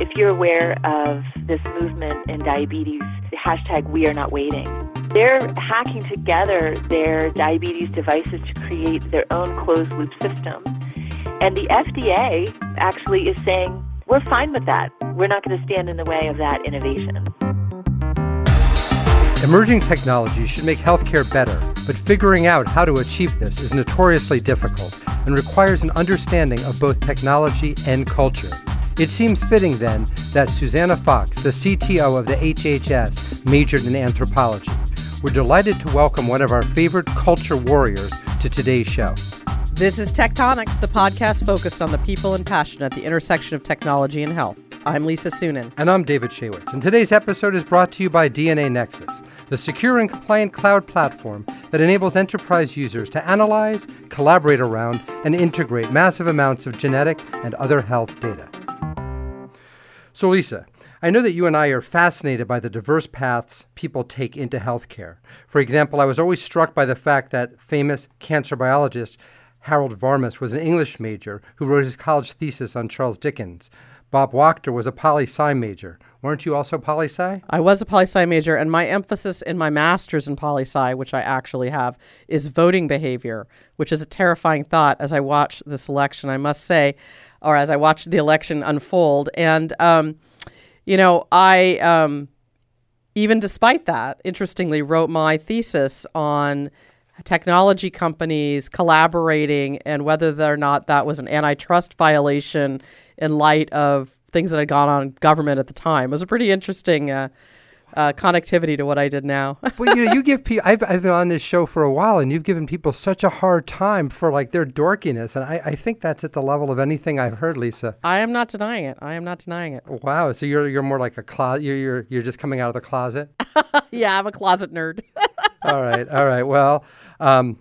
if you're aware of this movement in diabetes, hashtag We Are Not Waiting, they're hacking together their diabetes devices to create their own closed loop system. And the FDA actually is saying, we're fine with that. We're not going to stand in the way of that innovation. Emerging technology should make healthcare better, but figuring out how to achieve this is notoriously difficult and requires an understanding of both technology and culture. It seems fitting then that Susannah Fox, the CTO of the HHS, majored in anthropology. We're delighted to welcome one of our favorite culture warriors to today's show. This is Tech Tonics, the podcast focused on the people and passion at the intersection of technology and health. I'm Lisa Suennen. And I'm David Shaywitz. And today's episode is brought to you by DNAnexus, the secure and compliant cloud platform that enables enterprise users to analyze, collaborate around, and integrate massive amounts of genetic and other health data. So, Lisa, I know that you and I are fascinated by the diverse paths people take into healthcare. For example, I was always struck by the fact that famous cancer biologist Harold Varmus was an English major who wrote his college thesis on Charles Dickens. Bob Wachter was a poli sci major. Weren't you also poli sci? I was a poli sci major, and my emphasis in my master's in poli sci, which I actually have, is voting behavior, which is a terrifying thought as I watch this election, I must say, or as I watch the election unfold. And, um, you know, I, um, even despite that, interestingly, wrote my thesis on technology companies collaborating and whether or not that was an antitrust violation in light of things that had gone on in government at the time. It was a pretty interesting uh, uh, connectivity to what I did now. well, you know, you give people. I've, I've been on this show for a while, and you've given people such a hard time for like their dorkiness, and I, I think that's at the level of anything I've heard, Lisa. I am not denying it. I am not denying it. Wow. So you're you're more like a closet. You're, you're you're just coming out of the closet. yeah, I'm a closet nerd. all right. All right. Well. Um,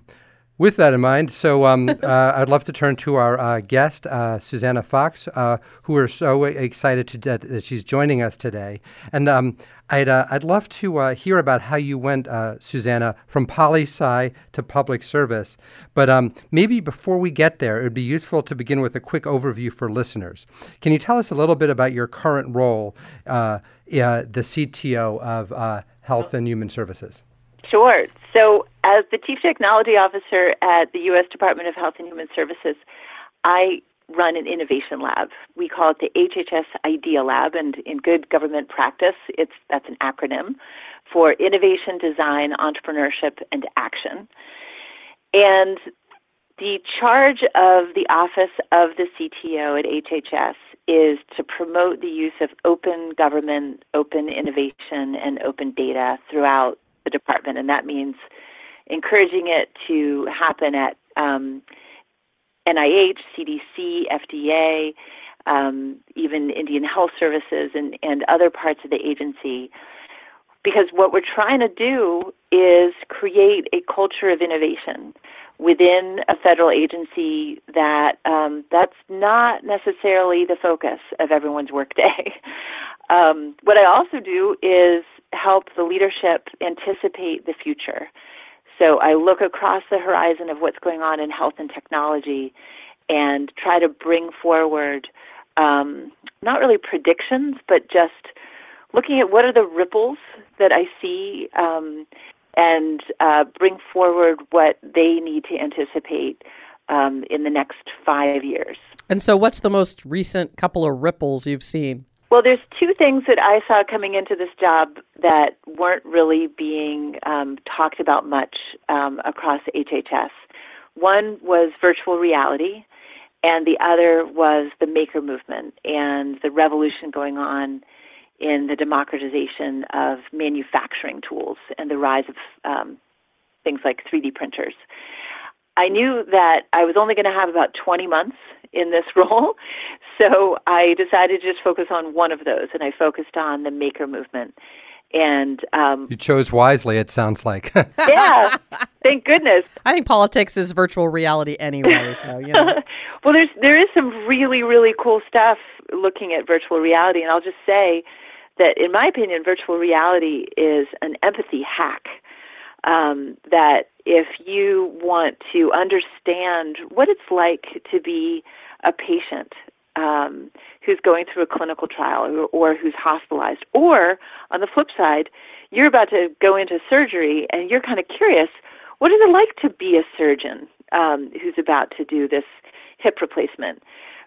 with that in mind, so um, uh, I'd love to turn to our uh, guest, uh, Susannah Fox, uh, who we're so excited to, that she's joining us today. And um, I'd, uh, I'd love to uh, hear about how you went, Susannah, from poli sci to public service. But um, maybe before we get there, it would be useful to begin with a quick overview for listeners. Can you tell us a little bit about your current role, the CTO of Health and Human Services? Sure. So, as the Chief Technology Officer at the U.S. Department of Health and Human Services, I run an innovation lab. We call it the HHS Idea Lab, and in good government practice, it's that's an acronym for Innovation, Design, Entrepreneurship, and Action. And the charge of the office of the CTO at HHS is to promote the use of open government, open innovation, and open data throughout the department, and that means encouraging it to happen at um, NIH, CDC, FDA, um, even Indian Health Services, and, and other parts of the agency. Because what we're trying to do is create a culture of innovation within a federal agency that um, that's not necessarily the focus of everyone's workday. um, what I also do is help the leadership anticipate the future. So I look across the horizon of what's going on in health and technology and try to bring forward um, not really predictions, but just looking at what are the ripples that I see um, and uh, bring forward what they need to anticipate um, in the next five years. And so, what's the most recent couple of ripples you've seen? Well, there's two things that I saw coming into this job that weren't really being um, talked about much um, across HHS. One was virtual reality, and the other was the maker movement and the revolution going on in the democratization of manufacturing tools and the rise of um, things like 3D printers. I knew that I was only going to have about 20 months in this role, so I decided to just focus on one of those, and I focused on the maker movement. And um, you chose wisely. It sounds like. yeah, thank goodness. I think politics is virtual reality anyway. So you know. well, there's there is some really really cool stuff looking at virtual reality, and I'll just say that in my opinion, virtual reality is an empathy hack. Um, that if you want to understand what it's like to be a patient um, who's going through a clinical trial or, or who's hospitalized. Or on the flip side, you're about to go into surgery and you're kind of curious what is it like to be a surgeon um, who's about to do this hip replacement?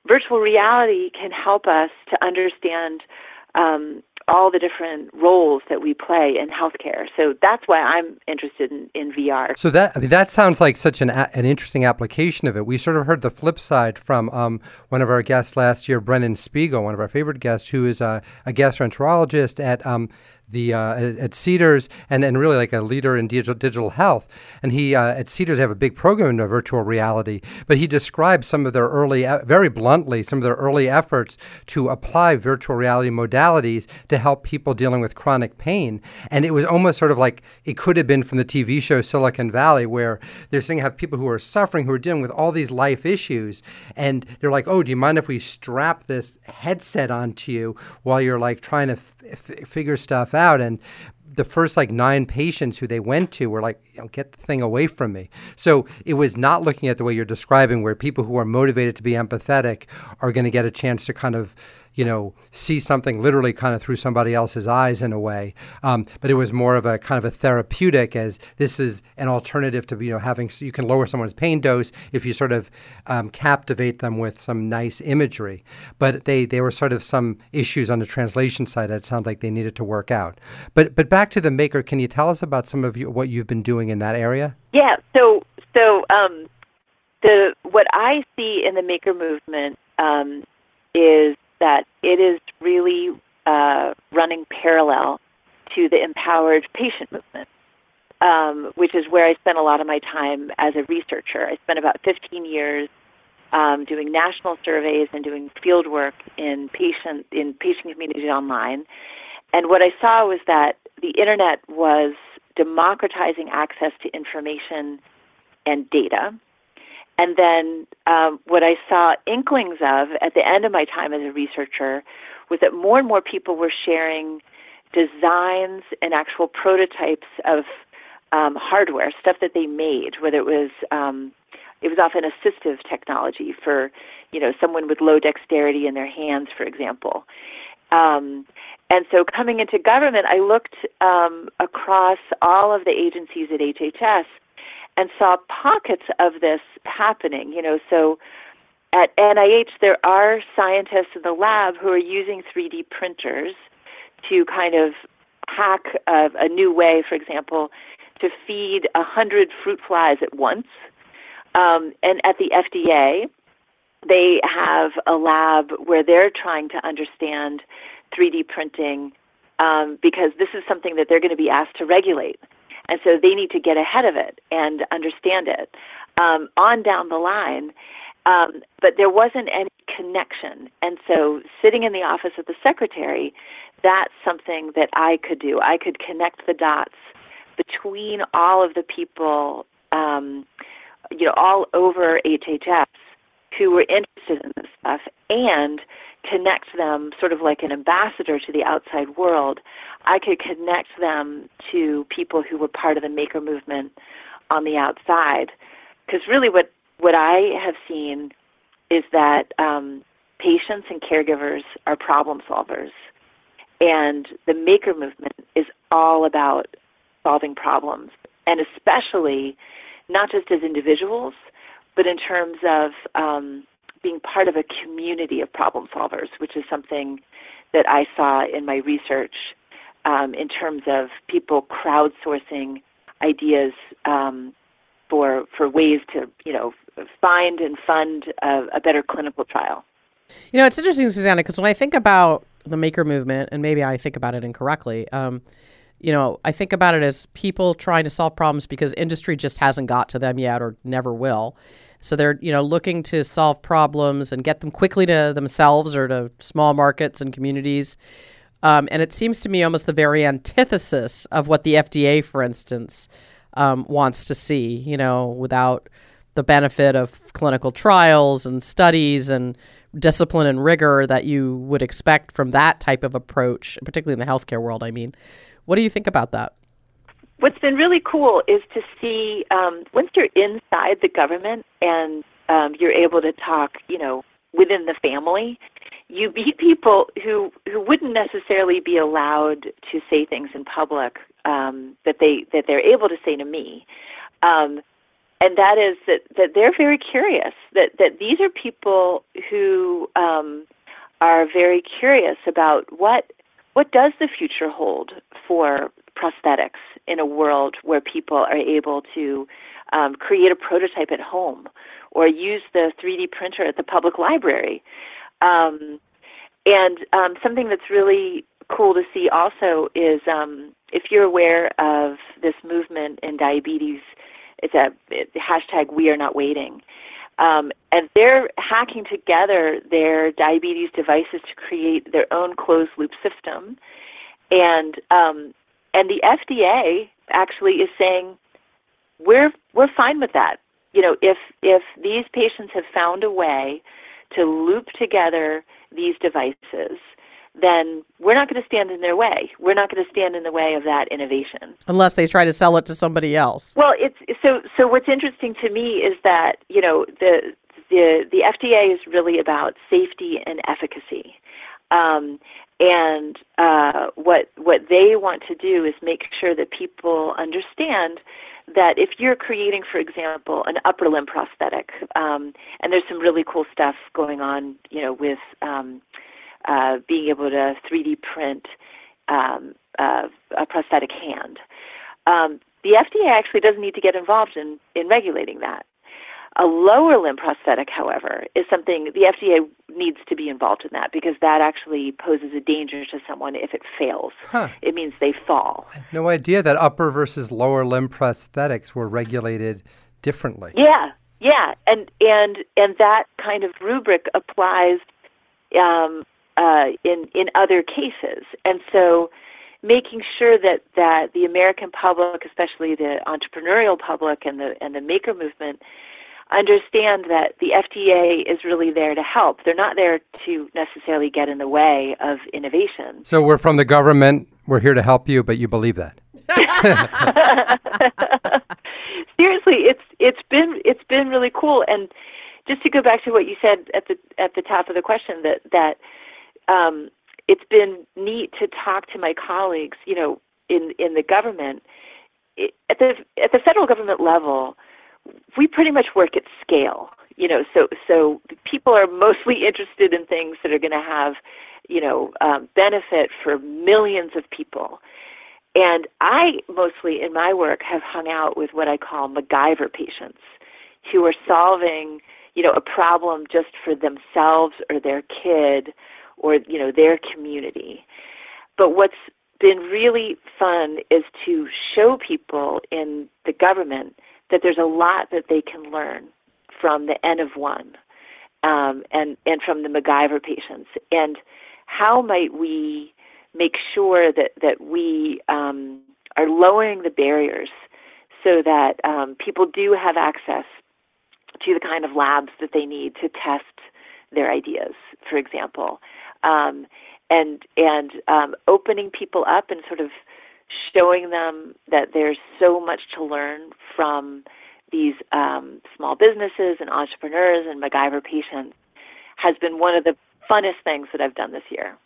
Virtual reality can help us to understand um, all the different roles that we play in healthcare. So that's why I'm interested in, in VR. So that I mean, that sounds like such an an interesting application of it. We sort of heard the flip side from um, one of our guests last year, Brennan Spiegel, one of our favorite guests, who is a, a gastroenterologist at um, the uh, at Cedars and, and really like a leader in digital, digital health. And he uh, at Cedars have a big program in virtual reality. But he described some of their early, very bluntly, some of their early efforts to apply virtual reality modalities to help people dealing with chronic pain. And it was almost sort of like it could have been from the TV show Silicon Valley, where they're saying have people who are suffering, who are dealing with all these life issues, and they're like, "Oh, do you mind if we strap this headset onto you while you're like trying to f- f- figure stuff out?" And the first like nine patients who they went to were like, you know, get the thing away from me. So it was not looking at the way you're describing, where people who are motivated to be empathetic are going to get a chance to kind of you know, see something literally kind of through somebody else's eyes in a way. Um, but it was more of a kind of a therapeutic, as this is an alternative to you know having you can lower someone's pain dose if you sort of um, captivate them with some nice imagery. But they they were sort of some issues on the translation side that sound like they needed to work out. But but back to the maker, can you tell us about some of you, what you've been doing in that area? Yeah. So so um, the what I see in the maker movement um, is that it is really uh, running parallel to the empowered patient movement, um, which is where I spent a lot of my time as a researcher. I spent about 15 years um, doing national surveys and doing field work in patient in patient communities online. And what I saw was that the internet was democratizing access to information and data and then um, what I saw inklings of at the end of my time as a researcher was that more and more people were sharing designs and actual prototypes of um, hardware, stuff that they made, whether it was um, it was often assistive technology for you know someone with low dexterity in their hands, for example. Um, and so coming into government, I looked um, across all of the agencies at HHS and saw pockets of this happening. You know, so at NIH there are scientists in the lab who are using 3D printers to kind of hack a, a new way, for example, to feed a hundred fruit flies at once. Um, and at the FDA, they have a lab where they're trying to understand 3D printing um, because this is something that they're going to be asked to regulate. And so they need to get ahead of it and understand it um, on down the line. Um, but there wasn't any connection. And so sitting in the office of the secretary, that's something that I could do. I could connect the dots between all of the people, um, you know, all over HHS who were interested in this stuff and connect them sort of like an ambassador to the outside world, I could connect them to people who were part of the maker movement on the outside. Because really, what what I have seen is that um, patients and caregivers are problem solvers, and the maker movement is all about solving problems, and especially not just as individuals, but in terms of um, being part of a community of problem solvers, which is something that I saw in my research um, in terms of people crowdsourcing ideas um, for for ways to you know find and fund a, a better clinical trial. You know, it's interesting, Susannah, because when I think about the maker movement, and maybe I think about it incorrectly. Um, you know, I think about it as people trying to solve problems because industry just hasn't got to them yet or never will. So they're, you know, looking to solve problems and get them quickly to themselves or to small markets and communities. Um, and it seems to me almost the very antithesis of what the FDA, for instance, um, wants to see, you know, without the benefit of clinical trials and studies and discipline and rigor that you would expect from that type of approach, particularly in the healthcare world, I mean. What do you think about that? what's been really cool is to see um, once you're inside the government and um, you're able to talk, you know, within the family, you meet people who who wouldn't necessarily be allowed to say things in public um, that they that they're able to say to me. Um, and that is that, that they're very curious that, that these are people who um, are very curious about what what does the future hold for prosthetics in a world where people are able to um, create a prototype at home or use the 3D printer at the public library. Um, and um, something that's really cool to see also is um, if you're aware of this movement in diabetes, it's a it, hashtag We Are Not Waiting. Um, and they're hacking together their diabetes devices to create their own closed loop system. And um, and the FDA actually is saying we're we're fine with that. You know, if if these patients have found a way to loop together these devices, then we're not going to stand in their way. We're not going to stand in the way of that innovation unless they try to sell it to somebody else. Well, it's so so what's interesting to me is that, you know, the the the FDA is really about safety and efficacy. Um, and uh, what what they want to do is make sure that people understand that if you're creating, for example, an upper limb prosthetic, um, and there's some really cool stuff going on, you know, with um, uh, being able to 3D print um, uh, a prosthetic hand. Um, the FDA actually doesn't need to get involved in, in regulating that. A lower limb prosthetic, however, is something the FDA needs to be involved in that because that actually poses a danger to someone if it fails. Huh. It means they fall. no idea that upper versus lower limb prosthetics were regulated differently. Yeah, yeah, and and and that kind of rubric applies um, uh, in in other cases, and so making sure that that the American public, especially the entrepreneurial public and the and the maker movement, understand that the FDA is really there to help. They're not there to necessarily get in the way of innovation. So we're from the government. We're here to help you, but you believe that. Seriously, it's it's been it's been really cool. And just to go back to what you said at the at the top of the question, that that um, it's been neat to talk to my colleagues, you know, in in the government. It, at the at the federal government level, we pretty much work at scale. You know, so so people are mostly interested in things that are going to have, you know, um, benefit for millions of people. And I mostly in my work have hung out with what I call MacGyver patients who are solving, you know, a problem just for themselves or their kid or you know their community. But what's been really fun is to show people in the government that there's a lot that they can learn from the N of one um, and and from the MacGyver patients. And how might we make sure that that we um, are lowering the barriers so that um, people do have access to the kind of labs that they need to test their ideas, for example um, and and um, opening people up and sort of showing them that there's so much to learn from these um, small businesses and entrepreneurs and MacGyver patients has been one of the funnest things that I've done this year.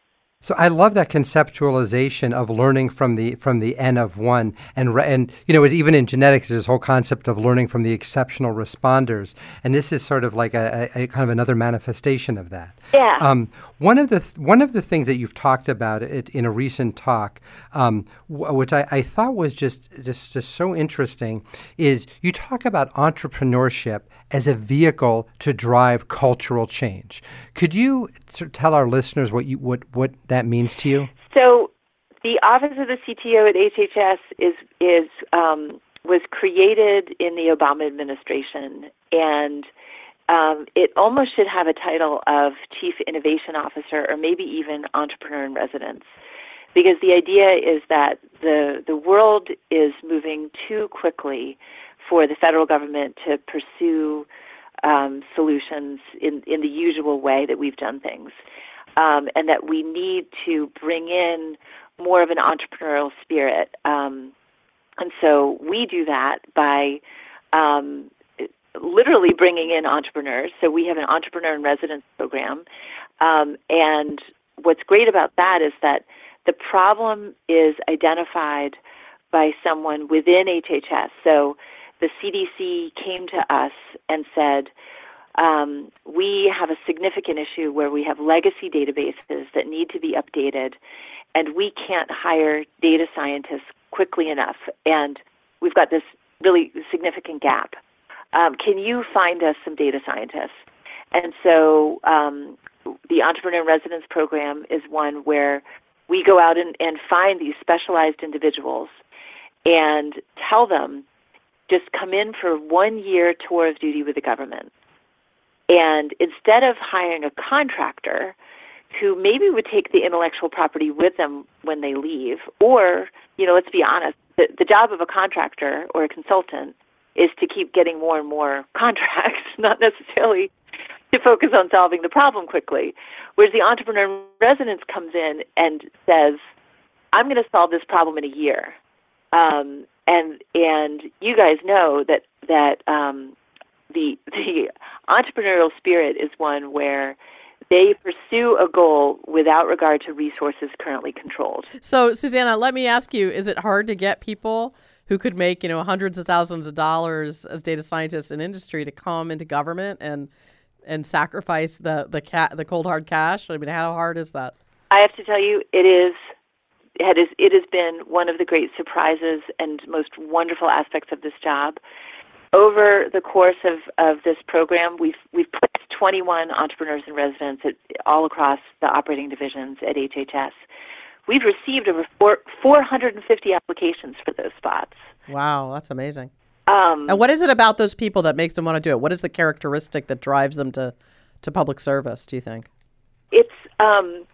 So I love that conceptualization of learning from the from the n of one, and and you know even in genetics, this whole concept of learning from the exceptional responders, and this is sort of like a, a, kind of another manifestation of that. Yeah. Um, one of the th- one of the things that you've talked about it in a recent talk, um, w- which I, I thought was just just just so interesting, is you talk about entrepreneurship as a vehicle to drive cultural change. Could you tell our listeners what you what what that means to you? So, the Office of the CTO at HHS is is um, was created in the Obama administration, and um, it almost should have a title of Chief Innovation Officer or maybe even Entrepreneur in Residence, because the idea is that the the world is moving too quickly for the federal government to pursue um, solutions in, in the usual way that we've done things. Um, and that we need to bring in more of an entrepreneurial spirit. Um, and so we do that by um, literally bringing in entrepreneurs. So we have an entrepreneur in residence program, um, and what's great about that is that the problem is identified by someone within HHS. So the CDC came to us and said, um, we have a significant issue where we have legacy databases that need to be updated, and we can't hire data scientists quickly enough. And we've got this really significant gap. Um, can you find us some data scientists? And so um, the Entrepreneur in Residence program is one where we go out and, and find these specialized individuals and tell them just come in for one year tour of duty with the government. And instead of hiring a contractor who maybe would take the intellectual property with them when they leave, or, you know, let's be honest, the, the job of a contractor or a consultant is to keep getting more and more contracts, not necessarily to focus on solving the problem quickly. Whereas the entrepreneur in residence comes in and says, I'm going to solve this problem in a year. Um, and and you guys know that that um, the the entrepreneurial spirit is one where they pursue a goal without regard to resources currently controlled. So, Susannah, let me ask you: Is it hard to get people who could make you know hundreds of thousands of dollars as data scientists in industry to come into government and and sacrifice the the cat the cold hard cash? I mean, how hard is that? I have to tell you, it is. It, is, it has been one of the great surprises and most wonderful aspects of this job. Over the course of, of this program, we've we've placed 21 entrepreneurs in residence at, all across the operating divisions at HHS. We've received over four, 450 applications for those spots. Wow, that's amazing. Um, and what is it about those people that makes them want to do it? What is the characteristic that drives them to, to public service? Do you think? It's um,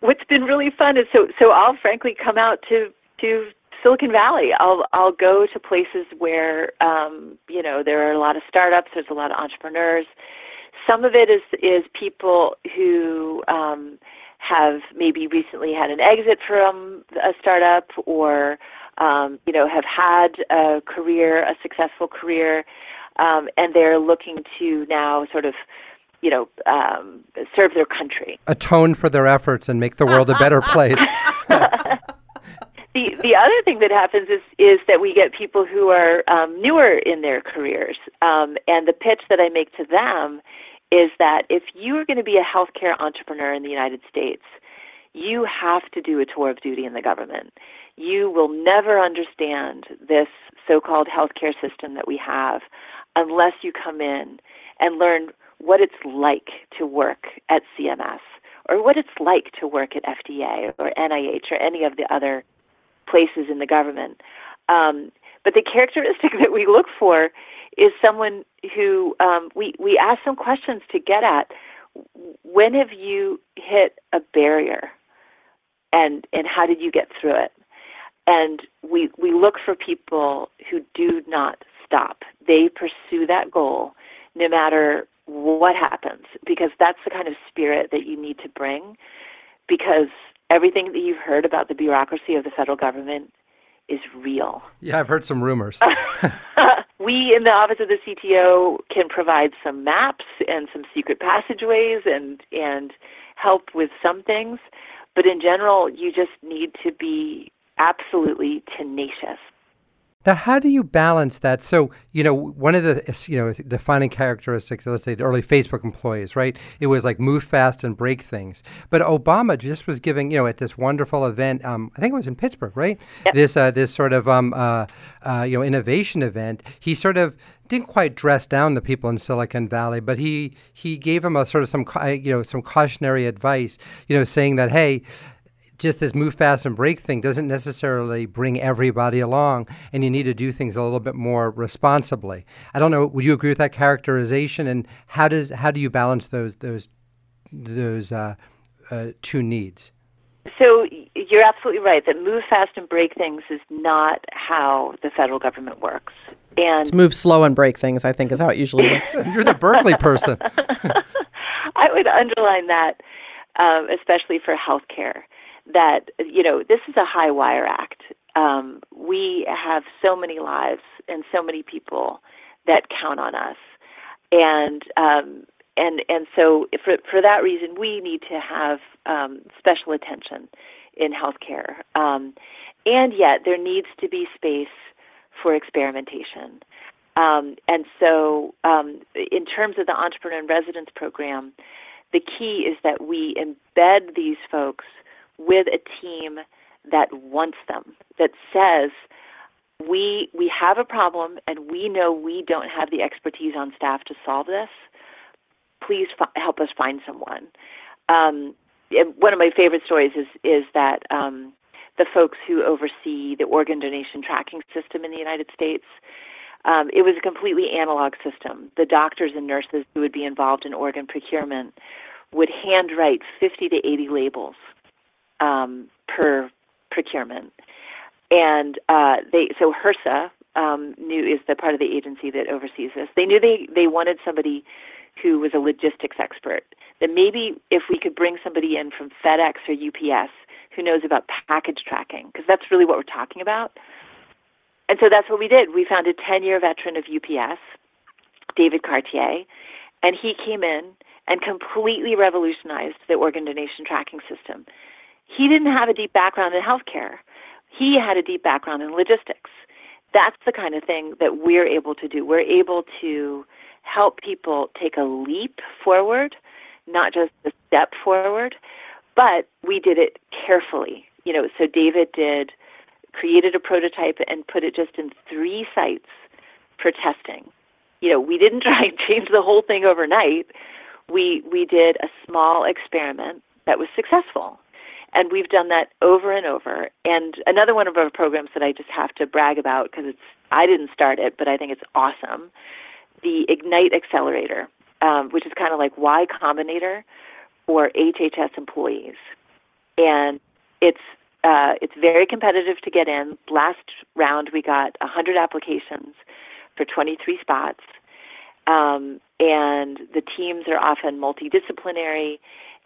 what's been really fun is so so I'll frankly come out to to Silicon Valley. I'll I'll go to places where um, you know there are a lot of startups. There's a lot of entrepreneurs. Some of it is is people who um, have maybe recently had an exit from a startup or um, you know, have had a career, a successful career, um, and they're looking to now sort of, you know, um, serve their country. Atone for their efforts and make the world a better place. the the other thing that happens is is that we get people who are um, newer in their careers, um, and the pitch that I make to them is that if you are going to be a healthcare entrepreneur in the United States, you have to do a tour of duty in the government. You will never understand this so called healthcare system that we have unless you come in and learn what it's like to work at CMS or what it's like to work at FDA or NIH or any of the other places in the government. Um, but the characteristic that we look for is someone who um, we, we ask some questions to get at when have you hit a barrier and, and how did you get through it? and we we look for people who do not stop. They pursue that goal no matter what happens because that's the kind of spirit that you need to bring because everything that you've heard about the bureaucracy of the federal government is real. Yeah, I've heard some rumors. we in the office of the CTO can provide some maps and some secret passageways and and help with some things, but in general, you just need to be absolutely tenacious. Now, how do you balance that? So, you know, one of the you know defining characteristics, let's say the early Facebook employees, right? It was like move fast and break things. But Obama just was giving, you know, at this wonderful event, um, I think it was in Pittsburgh, right? Yep. This uh, this sort of um, uh, uh, you know innovation event. He sort of didn't quite dress down the people in Silicon Valley, but he he gave them a sort of some you know some cautionary advice, you know, saying that hey just this move fast and break thing doesn't necessarily bring everybody along, and you need to do things a little bit more responsibly. I don't know. Would you agree with that characterization? And how does how do you balance those those those uh, uh, two needs? So you're absolutely right that move fast and break things is not how the federal government works. And it's move slow and break things. I think is how it usually works. you're the Berkeley person. I would underline that, um, especially for healthcare that you know this is a high wire act. Um, we have so many lives and so many people that count on us. and um, and and so for for that reason, we need to have um, special attention in healthcare, um, and yet there needs to be space for experimentation. Um, and so, um, in terms of the entrepreneur in residence program, the key is that we embed these folks with a team that wants them, that says, we we have a problem and we know we don't have the expertise on staff to solve this. Please f- help us find someone. Um, one of my favorite stories is is that um, the folks who oversee the organ donation tracking system in the United States. Um, it was a completely analog system. The doctors and nurses who would be involved in organ procurement would handwrite 50 to 80 labels um, per procurement and uh, they so HRSA um, knew is the part of the agency that oversees this. They knew they they wanted somebody who was a logistics expert. That maybe if we could bring somebody in from FedEx or UPS who knows about package tracking, because that's really what we're talking about. And so that's what we did. We found a 10-year veteran of UPS, David Cartier, and he came in and completely revolutionized the organ donation tracking system. He didn't have a deep background in healthcare he had a deep background in logistics. That's the kind of thing that we're able to do. We're able to help people take a leap forward, not just a step forward, but we did it carefully. You know, so David did created a prototype and put it just in three sites for testing. You know, we didn't try and change the whole thing overnight. We we did a small experiment that was successful. And we've done that over and over. And another one of our programs that I just have to brag about because it's I didn't start it, but I think it's awesome. The Ignite Accelerator, um, which is kind of like Y Combinator for HHS employees, and it's uh, it's very competitive to get in. Last round, we got 100 applications for 23 spots, um, and the teams are often multidisciplinary,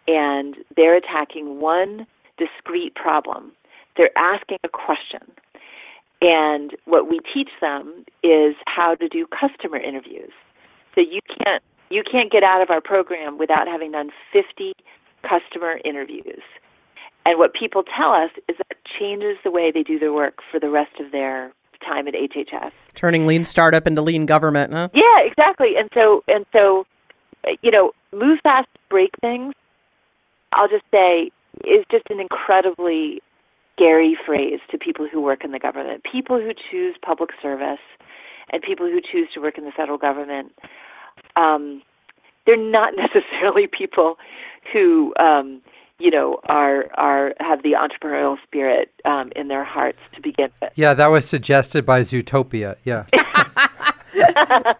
and they're attacking one discrete problem. They're asking a question. And what we teach them is how to do customer interviews. So you can't you can't get out of our program without having done 50 customer interviews. And what people tell us is that changes the way they do their work for the rest of their time at HHS. Turning lean startup into lean government, huh? Yeah, exactly. And so and so you know, move fast, break things. I'll just say is just an incredibly scary phrase to people who work in the government. People who choose public service and people who choose to work in the federal government, um, they're not necessarily people who um, you know are are have the entrepreneurial spirit um, in their hearts to begin with. Yeah, that was suggested by Zootopia. Yeah.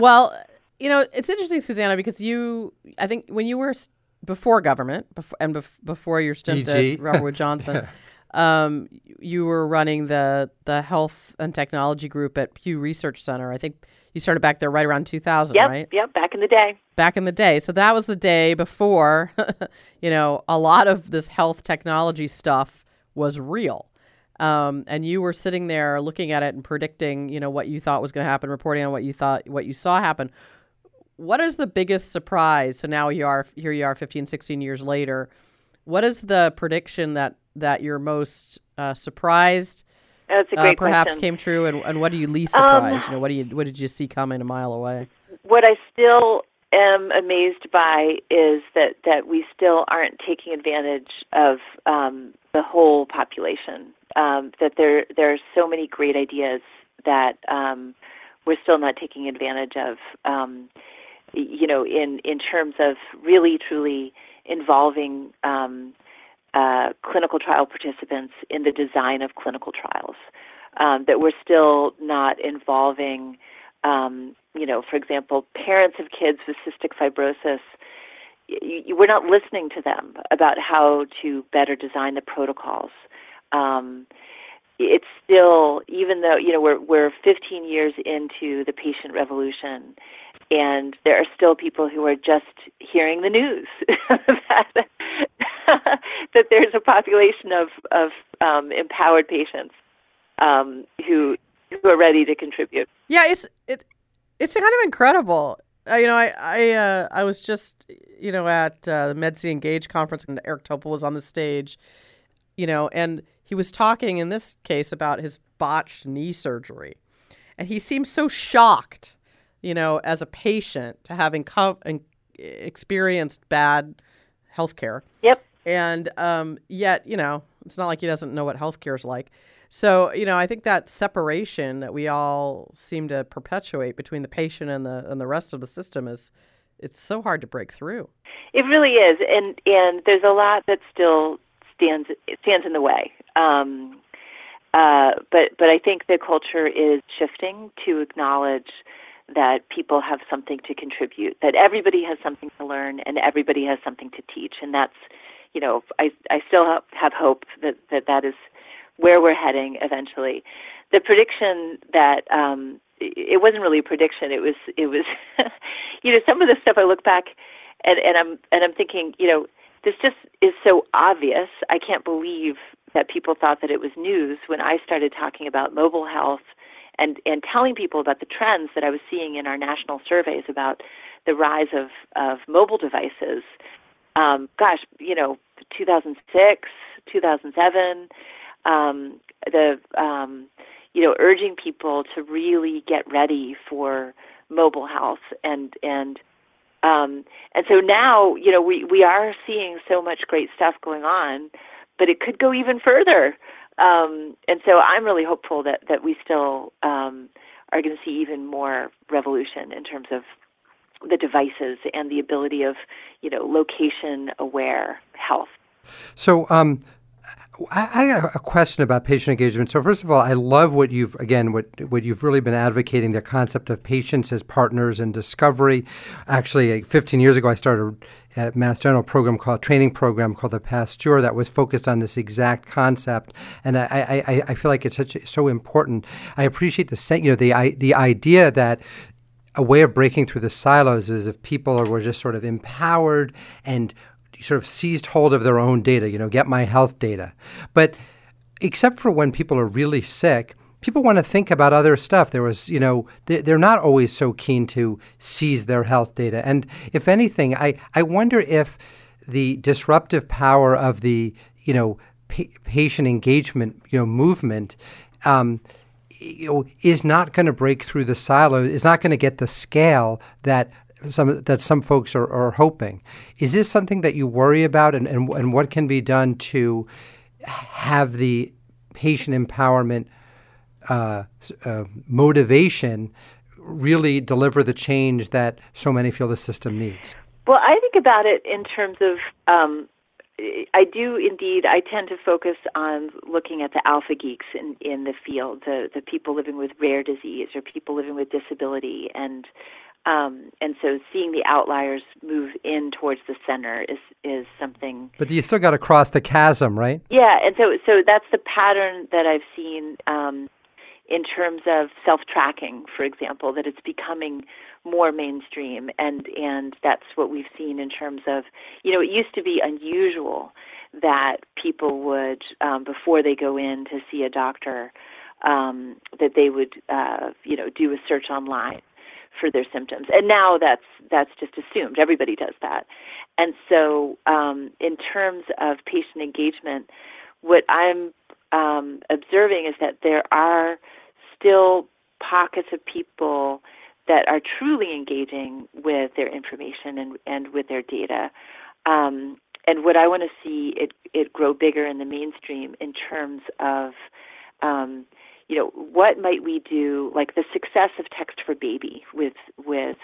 well, you know, it's interesting, Susannah, because you, I think when you were before government before, and bef- before your stint EG. at Robert Wood Johnson, um, you were running the the health and technology group at Pew Research Center. I think you started back there right around 2000, Yep, right? yep, back in the day. Back in the day. So that was the day before, you know, a lot of this health technology stuff was real. Um, and you were sitting there looking at it and predicting, you know, what you thought was going to happen, reporting on what you thought, what you saw happen what is the biggest surprise? So now you are here. You are 15, 16 years later. What is the prediction that that you're most uh, surprised? That's a great uh, perhaps question. came true, and, and what are you least Um, surprised? you know, what do you what did you see coming a mile away? What I still am amazed by is that that we still aren't taking advantage of um, the whole population. Um, that there there are so many great ideas that um, we're still not taking advantage of. Um, you know, in in terms of really truly involving um, uh, clinical trial participants in the design of clinical trials. Um, that we're still not involving, um, you know, for example, parents of kids with cystic fibrosis. Y- y- we're not listening to them about how to better design the protocols. Um, it's still, even though you know we're we're 15 years into the patient revolution, and there are still people who are just hearing the news that, that there's a population of of um, empowered patients um, who who are ready to contribute. Yeah, it's it, it's kind of incredible. uh, you know, I I uh, I was just you know at uh, the MedC Engage conference, and Eric Topol was on the stage, you know, and he was talking in this case about his botched knee surgery, and he seemed so shocked, you know, as a patient to having co- experienced bad health care. Yep. And um, yet, you know, it's not like he doesn't know what healthcare is like. So, you know, I think that separation that we all seem to perpetuate between the patient and the and the rest of the system is it's so hard to break through. It really is, and and there's a lot that still stands stands in the way. Um, uh, but but I think the culture is shifting to acknowledge that people have something to contribute, that everybody has something to learn, and everybody has something to teach, and that's you know I I still have, hope that that that is where we're heading eventually. The prediction that um, it wasn't really a prediction. It was it was you know some of the stuff I look back and and I'm and I'm thinking you know this just is so obvious. I can't believe that people thought that it was news when I started talking about mobile health and and telling people about the trends that I was seeing in our national surveys about the rise of of mobile devices. Um, gosh, you know, 2006, 2007 um, the um, you know urging people to really get ready for mobile health and and um, and so now you know we we are seeing so much great stuff going on, but it could go even further. Um, and so I'm really hopeful that that we still um, are going to see even more revolution in terms of the devices and the ability of you know location aware health. So um, I, got a question about patient engagement. So first of all, I love what you've again what what you've really been advocating the concept of patients as partners in discovery. Actually, 15 years ago, I started a Mass General program called training program called the Pasteur that was focused on this exact concept, and I, I, I feel like it's such so important. I appreciate the you know the the idea that a way of breaking through the silos is if people are, were just sort of empowered and sort of seized hold of their own data, you know, get my health data. But except for when people are really sick, people want to think about other stuff. There was, you know, they're not always so keen to seize their health data. And if anything, I, I wonder if the disruptive power of the, you know, pa- patient engagement, you know, movement, um, you know, is not going to break through the silo, is not going to get the scale that some that some folks are, are hoping. Is this something that you worry about, and, and, and what can be done to have the patient empowerment uh, uh, motivation really deliver the change that so many feel the system needs? Well, I think about it in terms of um, I do indeed. I tend to focus on looking at the alpha geeks in, in the field, the, the people living with rare disease or people living with disability, and um, and so seeing the outliers move in towards the center is is something. But you still got to cross the chasm, right? Yeah, and so so that's the pattern that I've seen um, in terms of self tracking, for example, that it's becoming more mainstream, and and that's what we've seen in terms of you know it used to be unusual that people would um, before they go in to see a doctor um, that they would uh, you know do a search online for their symptoms. And now that's that's just assumed. Everybody does that. And so, um, in terms of patient engagement, what I'm um, observing is that there are still pockets of people that are truly engaging with their information and, and with their data. Um, and what I want to see it, it grow bigger in the mainstream in terms of um, you know, what might we do? Like the success of Text4baby with with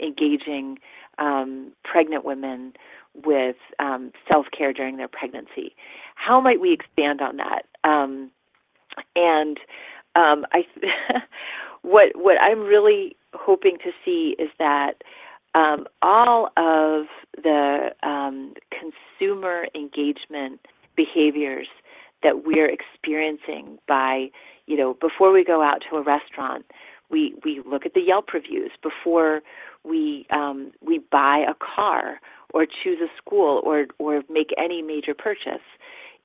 engaging um, pregnant women with um, self care during their pregnancy. How might we expand on that? Um, and um, I, what what I'm really hoping to see is that um, all of the um, consumer engagement behaviors that we're experiencing by you know, before we go out to a restaurant, we we look at the Yelp reviews before we um, we buy a car or choose a school or or make any major purchase.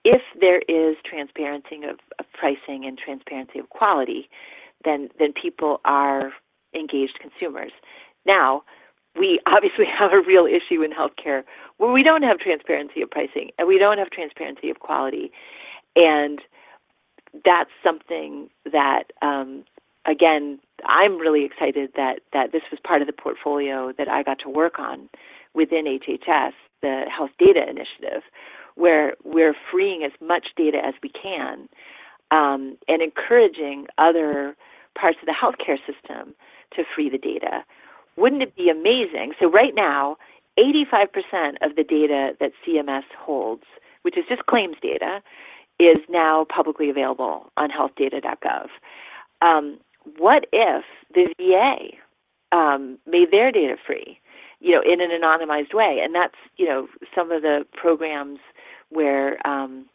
If there is transparency of, of pricing and transparency of quality, then then people are engaged consumers. Now, we obviously have a real issue in healthcare where we don't have transparency of pricing and we don't have transparency of quality. And that's something that, um, again, I'm really excited that, that this was part of the portfolio that I got to work on within HHS, the Health Data Initiative, where we're freeing as much data as we can um, and encouraging other parts of the healthcare system to free the data. Wouldn't it be amazing? So, right now, 85% of the data that CMS holds, which is just claims data, is now publicly available on healthdata.gov. Um, what if the VA um, made their data free, you know, in an anonymized way? And that's, you know, some of the programs where, um,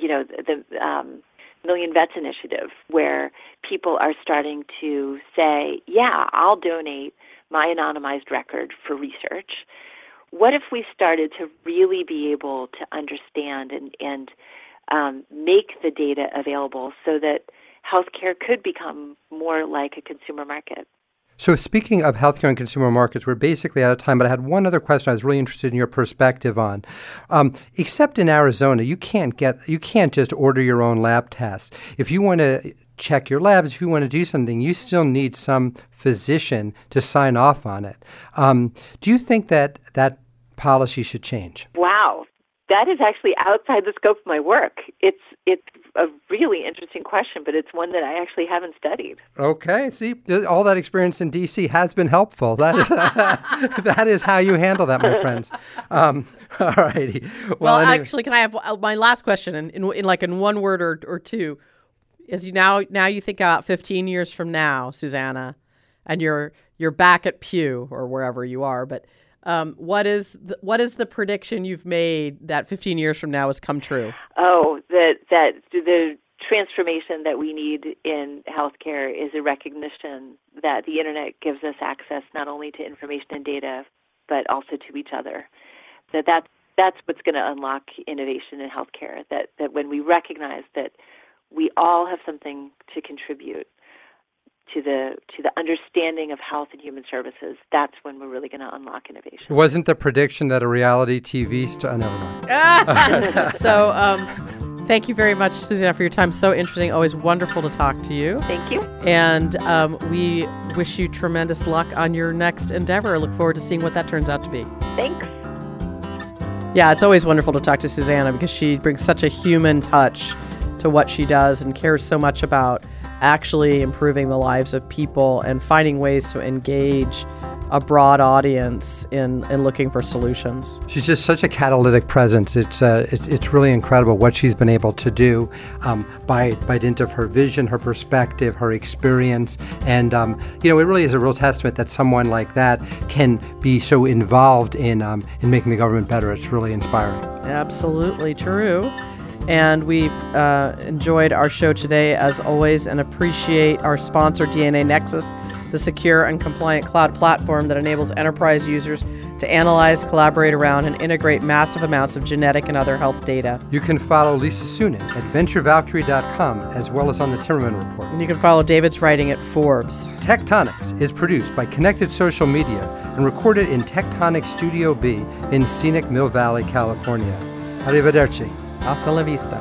you know, the um, Million Vets Initiative, where people are starting to say, yeah, I'll donate my anonymized record for research. What if we started to really be able to understand and, and um, make the data available so that healthcare could become more like a consumer market? So, speaking of healthcare and consumer markets, we're basically out of time, but I had one other question I was really interested in your perspective on. Um, except in Arizona, you can't get you can't just order your own lab tests. If you want to check your labs, if you want to do something, you still need some physician to sign off on it. Um, do you think that that policy should change? Wow, that is actually outside the scope of my work. It's it's a really interesting question, but it's one that I actually haven't studied. Okay, see, all that experience in D.C. has been helpful. That is that is how you handle that, my friends. Um, all righty. Well, well anyway. actually, can I have uh, my last question in, in, in like in one word or, or two? Is you now now you think about 15 years from now, Susannah, and you're you're back at Pew or wherever you are, but um, what is the, what is the prediction you've made that 15 years from now has come true? Oh, that that the transformation that we need in healthcare is a recognition that the internet gives us access not only to information and data, but also to each other. That that's that's what's going to unlock innovation in healthcare. That that when we recognize that we all have something to contribute to the to the understanding of health and human services, that's when we're really going to unlock innovation. It Wasn't the prediction that a reality TV? St- oh, never mind. so, um, thank you very much, Susannah, for your time. So interesting. Always wonderful to talk to you. Thank you. And um, we wish you tremendous luck on your next endeavor. Look forward to seeing what that turns out to be. Thanks. Yeah, it's always wonderful to talk to Susannah because she brings such a human touch to what she does and cares so much about actually improving the lives of people and finding ways to engage a broad audience in, in looking for solutions. She's just such a catalytic presence. It's, uh, it's, it's really incredible what she's been able to do um, by, by dint of her vision, her perspective, her experience. And, um, you know, it really is a real testament that someone like that can be so involved in, um, in making the government better. It's really inspiring. Absolutely true. And we've uh, enjoyed our show today, as always, and appreciate our sponsor, DNAnexus, the secure and compliant cloud platform that enables enterprise users to analyze, collaborate around, and integrate massive amounts of genetic and other health data. You can follow Lisa Suennen at venturevalkyrie.com as well as on the Timmerman Report. And you can follow David's writing at Forbes. Tech Tonics is produced by Connected Social Media and recorded in Tectonic Studio B in scenic Mill Valley, California. Arrivederci. Hasta la vista.